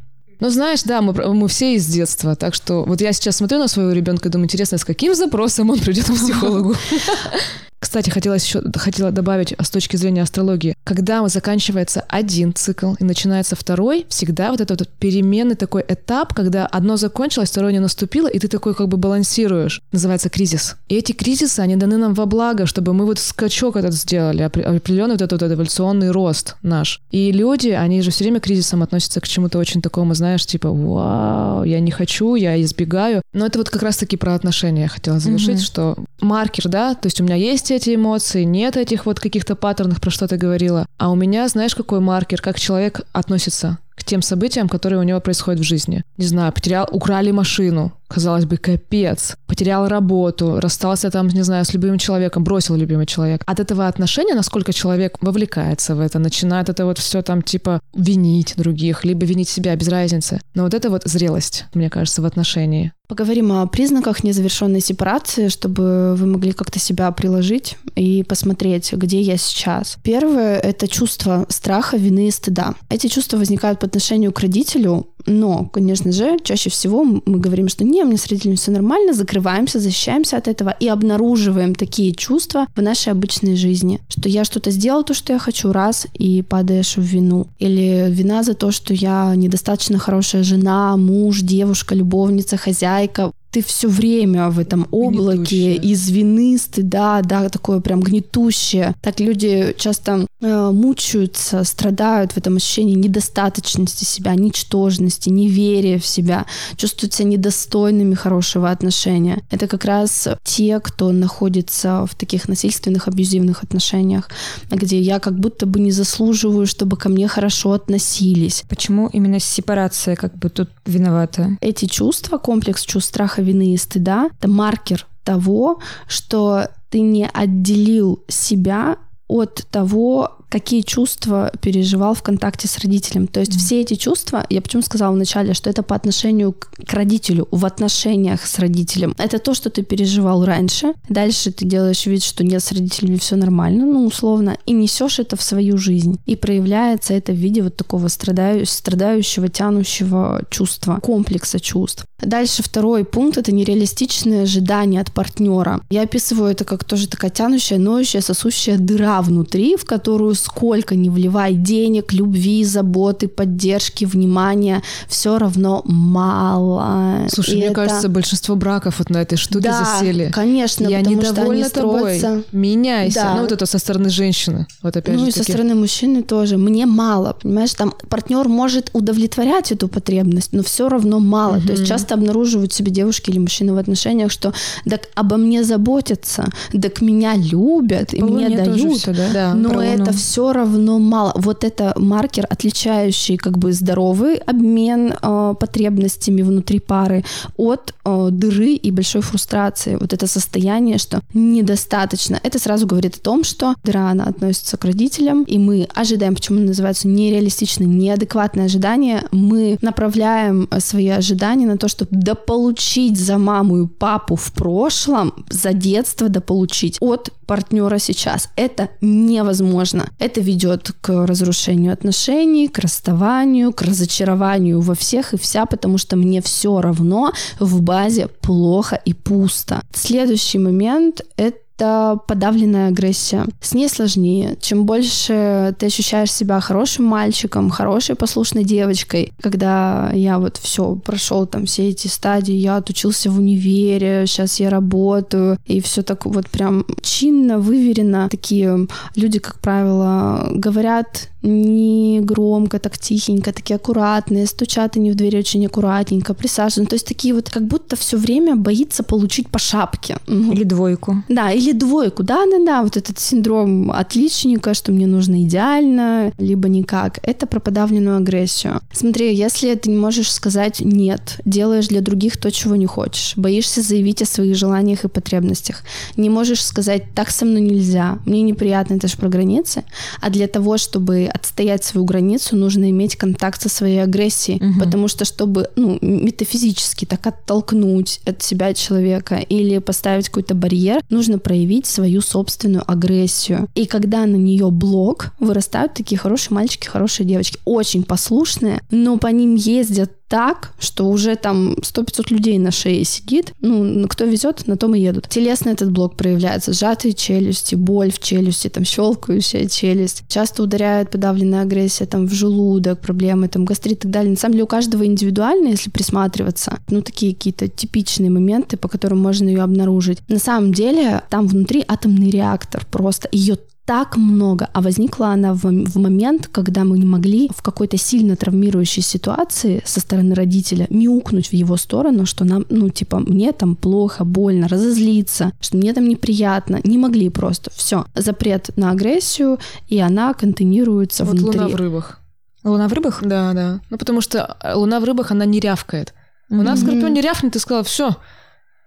Ну, знаешь, да, мы, мы все из детства. Так что вот я сейчас смотрю на своего ребенка и думаю, интересно, с каким запросом он придет к психологу. Кстати, хотелось еще хотела добавить с точки зрения астрологии. Когда заканчивается один цикл и начинается второй, всегда вот этот вот переменный такой этап, когда одно закончилось, второе не наступило, и ты такой как бы балансируешь. Называется кризис. И эти кризисы, они даны нам во благо, чтобы мы вот скачок этот сделали, опре- определенный вот этот вот эволюционный рост наш. И люди, они же все время к кризисам относятся к чему-то очень такому, знаешь, типа, вау, я не хочу, я избегаю. Но это вот как раз-таки про отношения я хотела завершить, Мгм. что маркер, да, то есть у меня есть эти эмоции, нет этих вот каких-то паттернов, про что ты говорила, а у меня, знаешь, какой маркер, как человек относится к тем событиям, которые у него происходят в жизни. Не знаю, потерял, украли машину, казалось бы, капец. Потерял работу, расстался там, не знаю, с любимым человеком, бросил любимый человек. От этого отношения, насколько человек вовлекается в это, начинает это вот все там типа винить других, либо винить себя, без разницы. Но вот это вот зрелость, мне кажется, в отношении. Поговорим о признаках незавершенной сепарации, чтобы вы могли как-то себя приложить и посмотреть, где я сейчас. Первое — это чувство страха, вины и стыда. Эти чувства возникают по отношению к родителю, но, конечно же, чаще всего мы говорим, что не, мне с родителями все нормально, закрываемся, защищаемся от этого и обнаруживаем такие чувства в нашей обычной жизни, что я что-то сделал, то, что я хочу, раз, и падаешь в вину. Или вина за то, что я недостаточно хорошая жена, муж, девушка, любовница, хозяйка. Like Rijka ты все время в этом облаке Гнетущее. из вины, стыда, да, такое прям гнетущее. Так люди часто э, мучаются, страдают в этом ощущении недостаточности себя, ничтожности, неверия в себя, чувствуют себя недостойными хорошего отношения. Это как раз те, кто находится в таких насильственных, абьюзивных отношениях, где я как будто бы не заслуживаю, чтобы ко мне хорошо относились. Почему именно сепарация как бы тут виновата? Эти чувства, комплекс чувств страха, вины и стыда, это маркер того, что ты не отделил себя от того, какие чувства переживал в контакте с родителем. То есть все эти чувства, я почему сказала вначале, что это по отношению к, к родителю, в отношениях с родителем. Это то, что ты переживал раньше. Дальше ты делаешь вид, что нет, с родителями все нормально, ну, условно, и несешь это в свою жизнь. И проявляется это в виде вот такого страдаю, страдающего, тянущего чувства, комплекса чувств. Дальше второй пункт — это нереалистичные ожидания от партнера. Я описываю это как тоже такая тянущая, ноющая, сосущая дыра внутри, в которую сколько не вливай денег, любви, заботы, поддержки, внимания, все равно мало. Слушай, И мне это- кажется, большинство браков вот на этой штуке да, засели. конечно, Я потому что они недовольна тобой. строятся... Меняйся. Да. Ну, вот это со стороны женщины. Вот опять ну же и со таки. стороны мужчины тоже. Мне мало, понимаешь, там партнер может удовлетворять эту потребность, но все равно мало. То есть часто обнаруживают себе девушки или мужчины в отношениях, что так обо мне заботятся, так меня любят и По мне дают. всё, да? Да. Но это Луну. Все равно мало. Вот это маркер, отличающий как бы здоровый обмен э, потребностями внутри пары от э, дыры и большой фрустрации. Вот это состояние, что недостаточно. Это сразу говорит о том, что дыра, она относится к родителям, и мы ожидаем, почему называется нереалистичное, неадекватное ожидание. Мы направляем э, свои ожидания на то, чтобы дополучить за маму и папу в прошлом, за детство дополучить от партнера сейчас. Это невозможно. Это ведет к разрушению отношений, к расставанию, к разочарованию во всех и вся, потому что мне все равно в базе плохо и пусто. Следующий момент — это это подавленная агрессия. С ней сложнее. Чем больше ты ощущаешь себя хорошим мальчиком, хорошей послушной девочкой, когда я вот все прошел там все эти стадии, я отучился в универе, сейчас я работаю, и все так вот прям чинно, выверено. Такие люди, как правило, говорят не громко, так тихенько, такие аккуратные, стучат они в дверь очень аккуратненько, присаживаются. То есть такие вот, как будто все время боится получить по шапке. Ну, Или двойку. да, или двойку, да, да, да, вот этот синдром отличника, что мне нужно идеально, либо никак. Это про подавленную агрессию. Смотри, если ты не можешь сказать нет, делаешь для других то, чего не хочешь, боишься заявить о своих желаниях и потребностях, не можешь сказать так со мной нельзя, мне неприятно, это же про границы, а для того, чтобы отстоять свою границу, нужно иметь контакт со своей агрессией, Мгм. потому что чтобы, ну, метафизически так оттолкнуть от себя человека или поставить какой-то барьер, нужно проявить свою собственную агрессию. И когда на нее блок, вырастают такие хорошие мальчики, хорошие девочки, очень послушные, но по ним ездят так, что уже там 100-500 людей на шее сидит. Ну, кто везет, на том и едут. Телесно этот блок проявляется. Сжатые челюсти, боль в челюсти, там щелкающая челюсть. Часто ударяет подавленная агрессия там в желудок, проблемы, там гастрит и так далее. На самом деле у каждого индивидуально, если присматриваться. Ну, такие какие-то типичные моменты, по которым можно ее обнаружить. На самом деле там внутри атомный реактор просто. Ее так много, а возникла она в, в момент, когда мы не могли в какой-то сильно травмирующей ситуации со стороны родителя мяукнуть в его сторону, что нам, ну, типа, мне там плохо, больно, разозлиться, что мне там неприятно. Не могли просто. Все. Запрет на агрессию, и она контейнируется Вот внутри. луна в рыбах. Луна в рыбах? Да, да. Ну, потому что э, луна в рыбах, она не рявкает. У нас. Скорпион не рявкнет, ты сказала, все.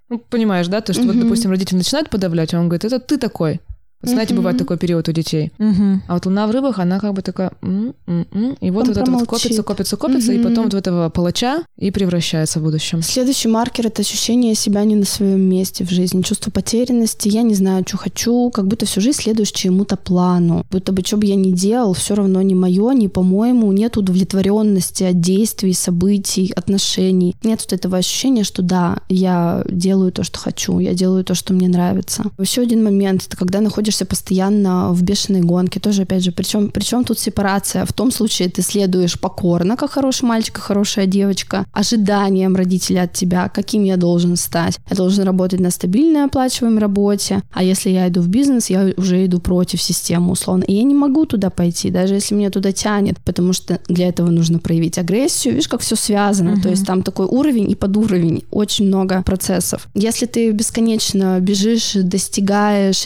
Ну, понимаешь, да? То, что вот, Мгм. допустим, родитель начинает подавлять, а он говорит, это ты такой. Вот знаете, Мгм. бывает такой период у детей. Мгм. А вот луна в рыбах, она как бы такая... м, м, м, и вот Он вот это вот копится, копится, копится, и Мгм. потом вот в этого палача и превращается в будущем. Следующий маркер — это ощущение себя не на своем месте в жизни, чувство потерянности, я не знаю, что хочу, как будто всю жизнь следуешь чему-то плану, будто бы что бы я ни делал, все равно не мое, не по-моему, нет удовлетворенности от действий, событий, отношений, нет вот этого ощущения, что да, я делаю то, что хочу, я делаю то, что мне нравится. Еще один момент — это когда находишь находишься постоянно в бешеной гонке, тоже, опять же, причем, причем тут сепарация? В том случае ты следуешь покорно, как хороший мальчик и хорошая девочка, ожиданиям родителей от тебя, каким я должен стать. Я должен работать на стабильной оплачиваемой работе, а если я иду в бизнес, я уже иду против системы, условно. И я не могу туда пойти, даже если меня туда тянет, потому что для этого нужно проявить агрессию. Видишь, как все связано. Uh-huh. То есть там такой уровень и подуровень, очень много процессов. Если ты бесконечно бежишь, достигаешь,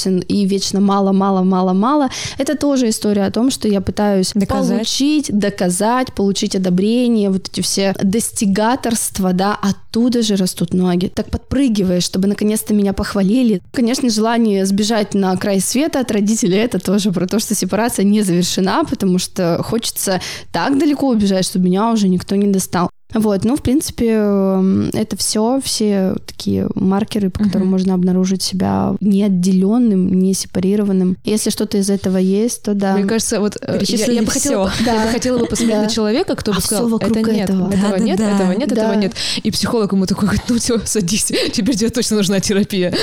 реализуешься и вечно мало-мало-мало-мало, это тоже история о том, что я пытаюсь доказать. получить, доказать, получить одобрение, вот эти все достигаторства, да, оттуда же растут ноги. Так подпрыгиваешь, чтобы наконец-то меня похвалили. Конечно, желание сбежать на край света от родителей, это тоже про то, что сепарация не завершена, потому что хочется так далеко убежать, чтобы меня уже никто не достал. Вот, ну, в принципе, эм, это все, все такие маркеры, по которым uh-huh. можно обнаружить себя неотделенным, не сепарированным. Если что-то из этого есть, то да. Мне кажется, вот э, я, я, бы хотела, да. я бы хотела бы посмотреть да. на человека, кто бы а сказал, это нет, этого, этого да, нет, да, этого нет, да. этого нет. И психолог ему такой говорит, ну все, садись, теперь тебе точно нужна терапия.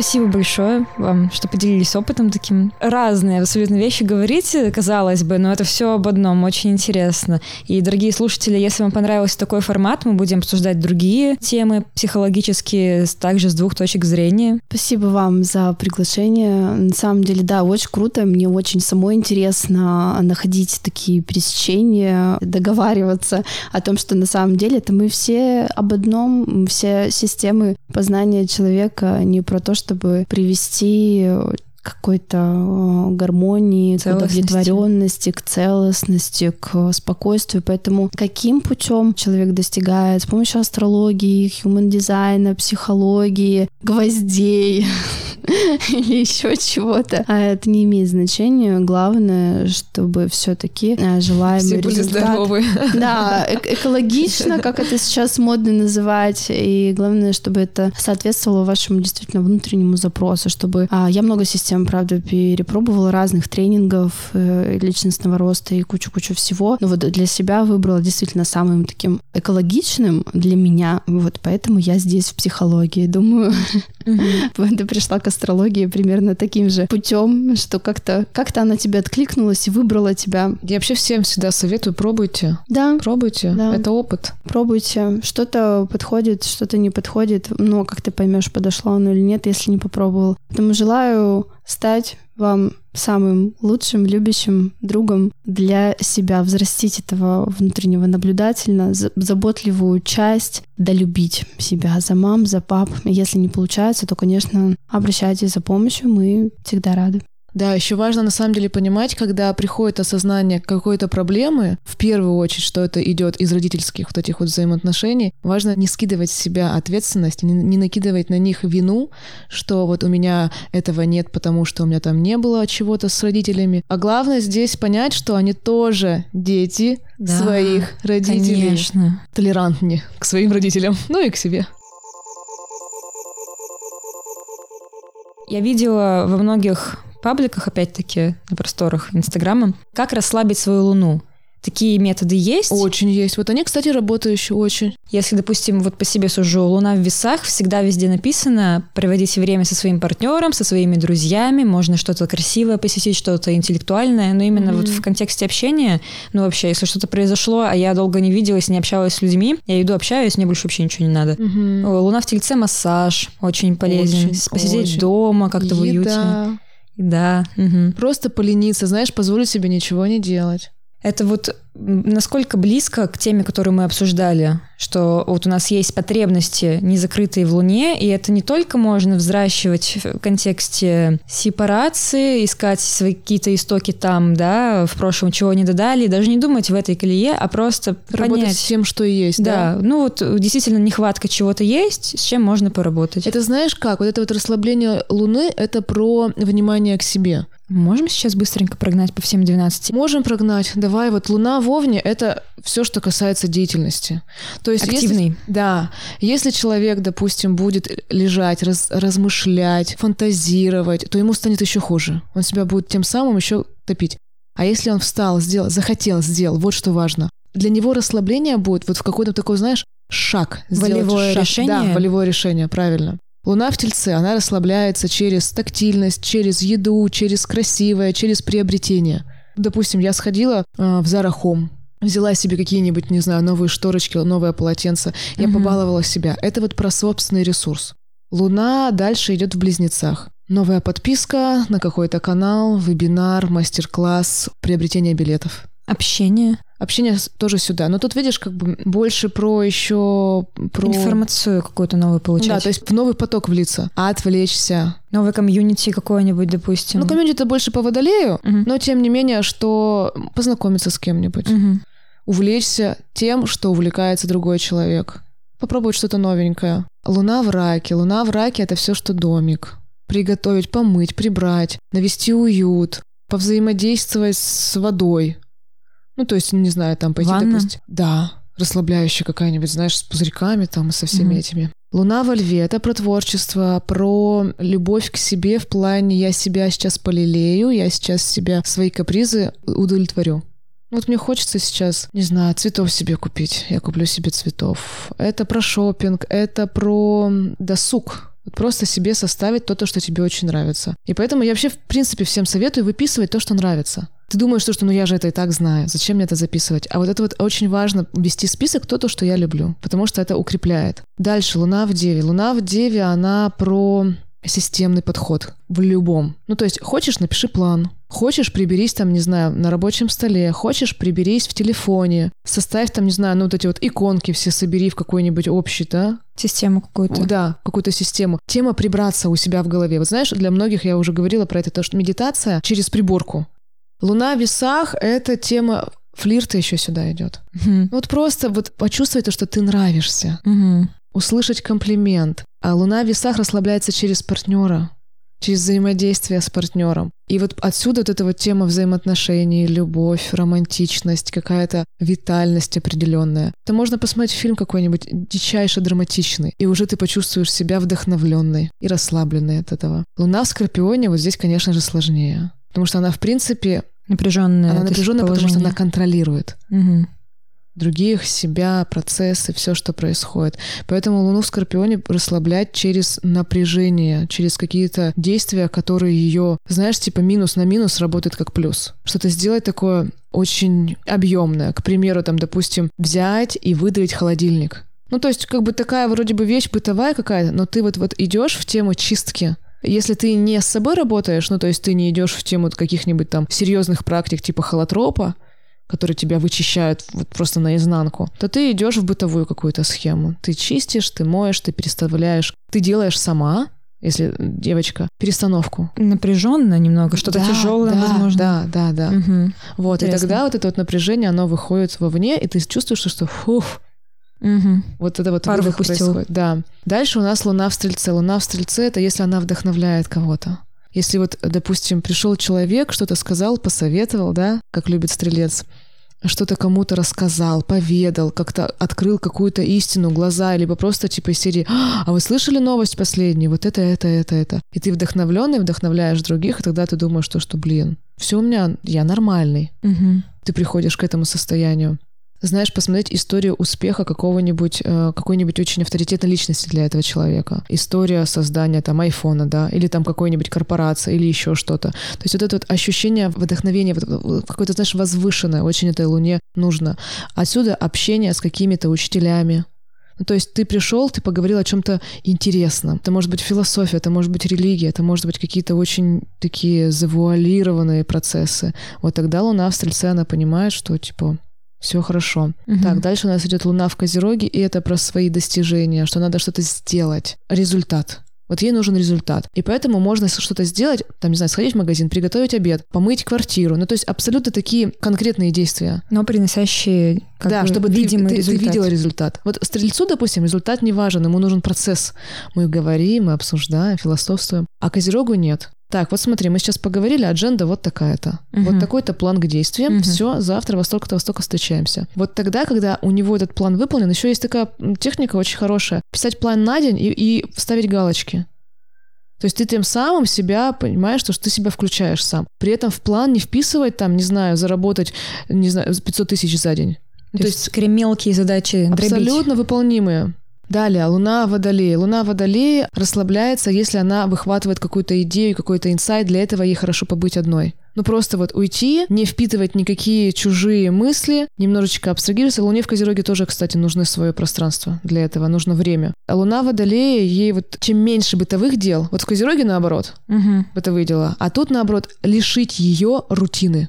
Спасибо большое вам, что поделились опытом таким. Разные абсолютно вещи говорите, казалось бы, но это все об одном, очень интересно. И, дорогие слушатели, если вам понравился такой формат, мы будем обсуждать другие темы психологические, также с двух точек зрения. Спасибо вам за приглашение. На самом деле, да, очень круто. Мне очень самой интересно находить такие пересечения, договариваться о том, что на самом деле это мы все об одном, все системы познания человека не про то, чтобы привести э, какой-то э, гармонии, к удовлетворенности, к целостности, к спокойствию. Поэтому каким путем человек достигает? С помощью астрологии, human дизайна, психологии, гвоздей или еще чего-то. А это не имеет значения. Главное, чтобы все-таки э, желаемый Все были результат... здоровы. Да, э экологично, как это сейчас модно называть. И главное, чтобы это соответствовало вашему действительно внутреннему запросу, чтобы... А, я много систем правда, перепробовала разных тренингов э, личностного роста и кучу-кучу всего. Но вот для себя выбрала действительно самым таким экологичным для меня. Вот поэтому я здесь в психологии. Думаю, ты пришла к астрологии примерно таким же путем, что как-то как она тебе откликнулась и выбрала тебя. Я вообще всем всегда советую, пробуйте. Да. Пробуйте. Да. Это опыт. Пробуйте. Что-то подходит, что-то не подходит. Но как ты поймешь, подошло оно или нет, если не попробовал. Поэтому желаю стать вам самым лучшим, любящим другом для себя, взрастить этого внутреннего наблюдательно, заботливую часть, долюбить себя за мам, за пап. Если не получается, то, конечно, обращайтесь за помощью, мы всегда рады. Да, еще важно на самом деле понимать, когда приходит осознание какой-то проблемы, в первую очередь, что это идет из родительских вот этих вот взаимоотношений, важно не скидывать с себя ответственность, не, не накидывать на них вину, что вот у меня этого нет, потому что у меня там не было чего-то с родителями. А главное здесь понять, что они тоже дети да, своих родителей. Конечно. Толерантнее к своим родителям, ну и к себе. Я видела во многих пабликах, опять-таки, на просторах Инстаграма, как расслабить свою луну. Такие методы есть? Очень есть. Вот они, кстати, работающие очень. Если, допустим, вот по себе сужу, луна в весах, всегда везде написано, проводите время со своим партнером, со своими друзьями, можно что-то красивое посетить, что-то интеллектуальное, но именно mm-hmm. вот в контексте общения, ну вообще, если что-то произошло, а я долго не виделась, не общалась с людьми, я иду общаюсь, мне больше вообще ничего не надо. Mm-hmm. Луна в тельце массаж очень полезен, очень, посидеть очень. дома как-то в уюте. Да. Угу. Просто полениться, знаешь, позволить себе ничего не делать. Это вот насколько близко к теме, которую мы обсуждали, что вот у нас есть потребности, не закрытые в Луне, и это не только можно взращивать в контексте сепарации, искать свои какие-то истоки там, да, в прошлом чего не додали, даже не думать в этой колее, а просто Работать понять. с тем, что есть, да? Да, ну вот действительно нехватка чего-то есть, с чем можно поработать. Это знаешь как? Вот это вот расслабление Луны — это про внимание к себе. Можем сейчас быстренько прогнать по всем 12? Можем прогнать. Давай, вот Луна в Овне — это все, что касается деятельности. То есть Активный. Если, да. Если человек, допустим, будет лежать, раз, размышлять, фантазировать, то ему станет еще хуже. Он себя будет тем самым еще топить. А если он встал, сделал, захотел, сделал, вот что важно. Для него расслабление будет вот в какой-то такой, знаешь, шаг. Волевое шаг. решение? Да, волевое решение, правильно. Луна в Тельце, она расслабляется через тактильность, через еду, через красивое, через приобретение. Допустим, я сходила э, в Zara Home, взяла себе какие-нибудь, не знаю, новые шторочки, новое полотенце, я Мгм. побаловала себя. Это вот про собственный ресурс. Луна дальше идет в близнецах. Новая подписка на какой-то канал, вебинар, мастер-класс, приобретение билетов. Общение, Общение тоже сюда. Но тут, видишь, как бы больше про еще про... информацию какую-то новую получать. Да, то есть в новый поток влиться, а отвлечься. Новый комьюнити какое-нибудь, допустим. Ну, комьюнити это больше по водолею, Мгм. но тем не менее, что познакомиться с кем-нибудь, Мгм. увлечься тем, что увлекается другой человек. Попробовать что-то новенькое. Луна в раке. Луна в раке — это все, что домик. Приготовить, помыть, прибрать, навести уют, повзаимодействовать с водой. Ну, то есть, не знаю, там пойти, Ванна? допустим... Да, расслабляющая какая-нибудь, знаешь, с пузырьками там и со всеми Мгм. этими. Луна во льве — это про творчество, про любовь к себе в плане «я себя сейчас полелею, я сейчас себя, свои капризы удовлетворю». Вот мне хочется сейчас, не знаю, цветов себе купить. Я куплю себе цветов. Это про шопинг, это про досуг. Вот Просто себе составить то, то, что тебе очень нравится. И поэтому я вообще, в принципе, всем советую выписывать то, что нравится. Ты думаешь, что, что ну я же это и так знаю, зачем мне это записывать? А вот это вот очень важно, вести список то, то, что я люблю, потому что это укрепляет. Дальше, Луна в Деве. Луна в Деве, она про системный подход в любом. Ну, то есть, хочешь, напиши план. Хочешь, приберись там, не знаю, на рабочем столе. Хочешь, приберись в телефоне. Составь там, не знаю, ну, вот эти вот иконки все собери в какой-нибудь общий, да? Систему какую-то. Да, какую-то систему. Тема прибраться у себя в голове. Вот знаешь, для многих я уже говорила про это, то, что медитация через приборку. Луна в весах — это тема флирта еще сюда идет. Мгм. Вот просто вот почувствуй то, что ты нравишься. Мгм. Услышать комплимент. А луна в весах расслабляется через партнера, через взаимодействие с партнером. И вот отсюда вот эта вот тема взаимоотношений, любовь, романтичность, какая-то витальность определенная. Это можно посмотреть фильм какой-нибудь дичайше драматичный, и уже ты почувствуешь себя вдохновленной и расслабленной от этого. Луна в Скорпионе вот здесь, конечно же, сложнее. Потому что она, в принципе, Напряженное. она напряженная, потому что она контролирует Мгм. других, себя, процессы, все, что происходит. Поэтому Луну в Скорпионе расслаблять через напряжение, через какие-то действия, которые ее, знаешь, типа минус на минус работает как плюс. Что-то сделать такое очень объемное. К примеру, там, допустим, взять и выдавить холодильник. Ну, то есть, как бы такая вроде бы вещь бытовая какая-то, но ты вот, вот идешь в тему чистки, если ты не с собой работаешь, ну, то есть ты не идешь в тему каких-нибудь там серьезных практик типа холотропа, которые тебя вычищают вот просто наизнанку, то ты идешь в бытовую какую-то схему. Ты чистишь, ты моешь, ты переставляешь. Ты делаешь сама, если девочка, перестановку. Напряженно немного, что-то Да, тяжелое, да, возможно. Да, да, да. Мгм. Вот, и Интересно. тогда вот это вот напряжение, оно выходит вовне, и ты чувствуешь, что, что Мгм. вот это вот Пар выдох выпустил. происходит. Да. Дальше у нас Луна в Стрельце. Луна в Стрельце — это если она вдохновляет кого-то. Если вот, допустим, пришел человек, что-то сказал, посоветовал, да, как любит Стрелец, что-то кому-то рассказал, поведал, как-то открыл какую-то истину, глаза, либо просто типа из серии «А вы слышали новость последнюю? Вот это, это, это, это». И ты вдохновленный, вдохновляешь других, и тогда ты думаешь, что, что блин, все у меня, я нормальный Мгм. ты приходишь к этому состоянию. Знаешь, посмотреть историю успеха какого-нибудь, э, какой-нибудь очень авторитетной личности для этого человека. История создания там айфона, да, или там какой-нибудь корпорации, или еще что-то. То есть вот это вот ощущение вдохновения, вот, какое-то, знаешь, возвышенное, очень этой луне нужно. Отсюда общение с какими-то учителями, ну, то есть ты пришел, ты поговорил о чем-то интересном. Это может быть философия, это может быть религия, это может быть какие-то очень такие завуалированные процессы. Вот тогда Луна в Стрельце, она понимает, что типа все хорошо. Мгм. Так, дальше у нас идет Луна в Козероге, и это про свои достижения, что надо что-то сделать. Результат. Вот ей нужен результат. И поэтому можно что-то сделать, там, не знаю, сходить в магазин, приготовить обед, помыть квартиру. Ну, то есть абсолютно такие конкретные действия. Но приносящие как да, бы, чтобы ты, видимый ты, ты результат. видела результат. Вот стрельцу, допустим, результат не важен, ему нужен процесс. Мы говорим, мы обсуждаем, философствуем. А козерогу нет. Так, вот смотри, мы сейчас поговорили, адженда вот такая-то. Мгм. Вот такой-то план к действиям. Мгм. Все, завтра во столько-то, во столько встречаемся. Вот тогда, когда у него этот план выполнен, еще есть такая техника очень хорошая. Писать план на день и, и вставить галочки. То есть ты тем самым себя понимаешь, что, что ты себя включаешь сам. При этом в план не вписывать там, не знаю, заработать, не знаю, 500 тысяч за день. То, То есть, скорее мелкие задачи Абсолютно дробить. выполнимые. Далее, Луна Водолей. Луна Водолей расслабляется, если она выхватывает какую-то идею, какой-то инсайт. Для этого ей хорошо побыть одной. Ну просто вот уйти, не впитывать никакие чужие мысли, немножечко абстрагироваться. Луне в Козероге тоже, кстати, нужно свое пространство для этого, нужно время. А Луна Водолея, ей вот чем меньше бытовых дел, вот в Козероге наоборот, угу. бытовые дела, а тут наоборот лишить ее рутины.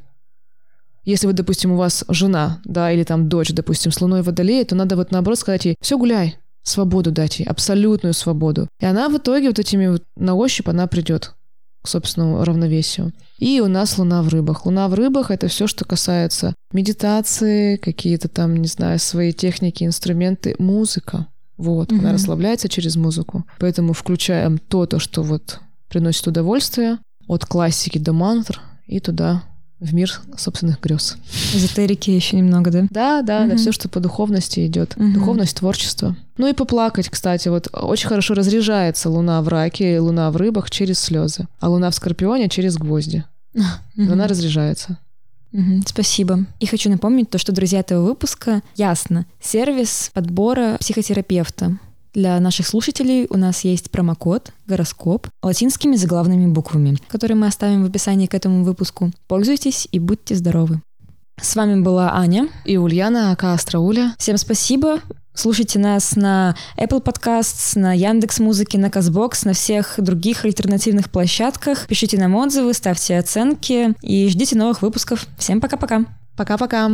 Если вот, допустим, у вас жена, да, или там дочь, допустим, с луной водолея, то надо вот наоборот сказать ей, все, гуляй, свободу дать ей, абсолютную свободу. И она в итоге вот этими вот на ощупь она придет к собственному равновесию. И у нас Луна в рыбах. Луна в рыбах — это все, что касается медитации, какие-то там, не знаю, свои техники, инструменты, музыка. Вот, угу. она расслабляется через музыку. Поэтому включаем то, то, что вот приносит удовольствие, от классики до мантр, и туда в мир собственных грез. Эзотерики еще немного, да? Да, да, угу. да, все, что по духовности идет. Угу. Духовность, творчество. Ну и поплакать, кстати, вот очень хорошо разряжается луна в раке, луна в рыбах через слезы, а луна в скорпионе через гвозди. Угу. Она разряжается. Угу, спасибо. И хочу напомнить то, что друзья этого выпуска ясно. Сервис подбора психотерапевта. Для наших слушателей у нас есть промокод «Гороскоп» латинскими заглавными буквами, которые мы оставим в описании к этому выпуску. Пользуйтесь и будьте здоровы. С вами была Аня. И Ульяна, ака Астрауля. Всем спасибо. Слушайте нас на Apple Podcasts, на Яндекс Музыке, на Казбокс, на всех других альтернативных площадках. Пишите нам отзывы, ставьте оценки и ждите новых выпусков. Всем пока-пока. Пока-пока.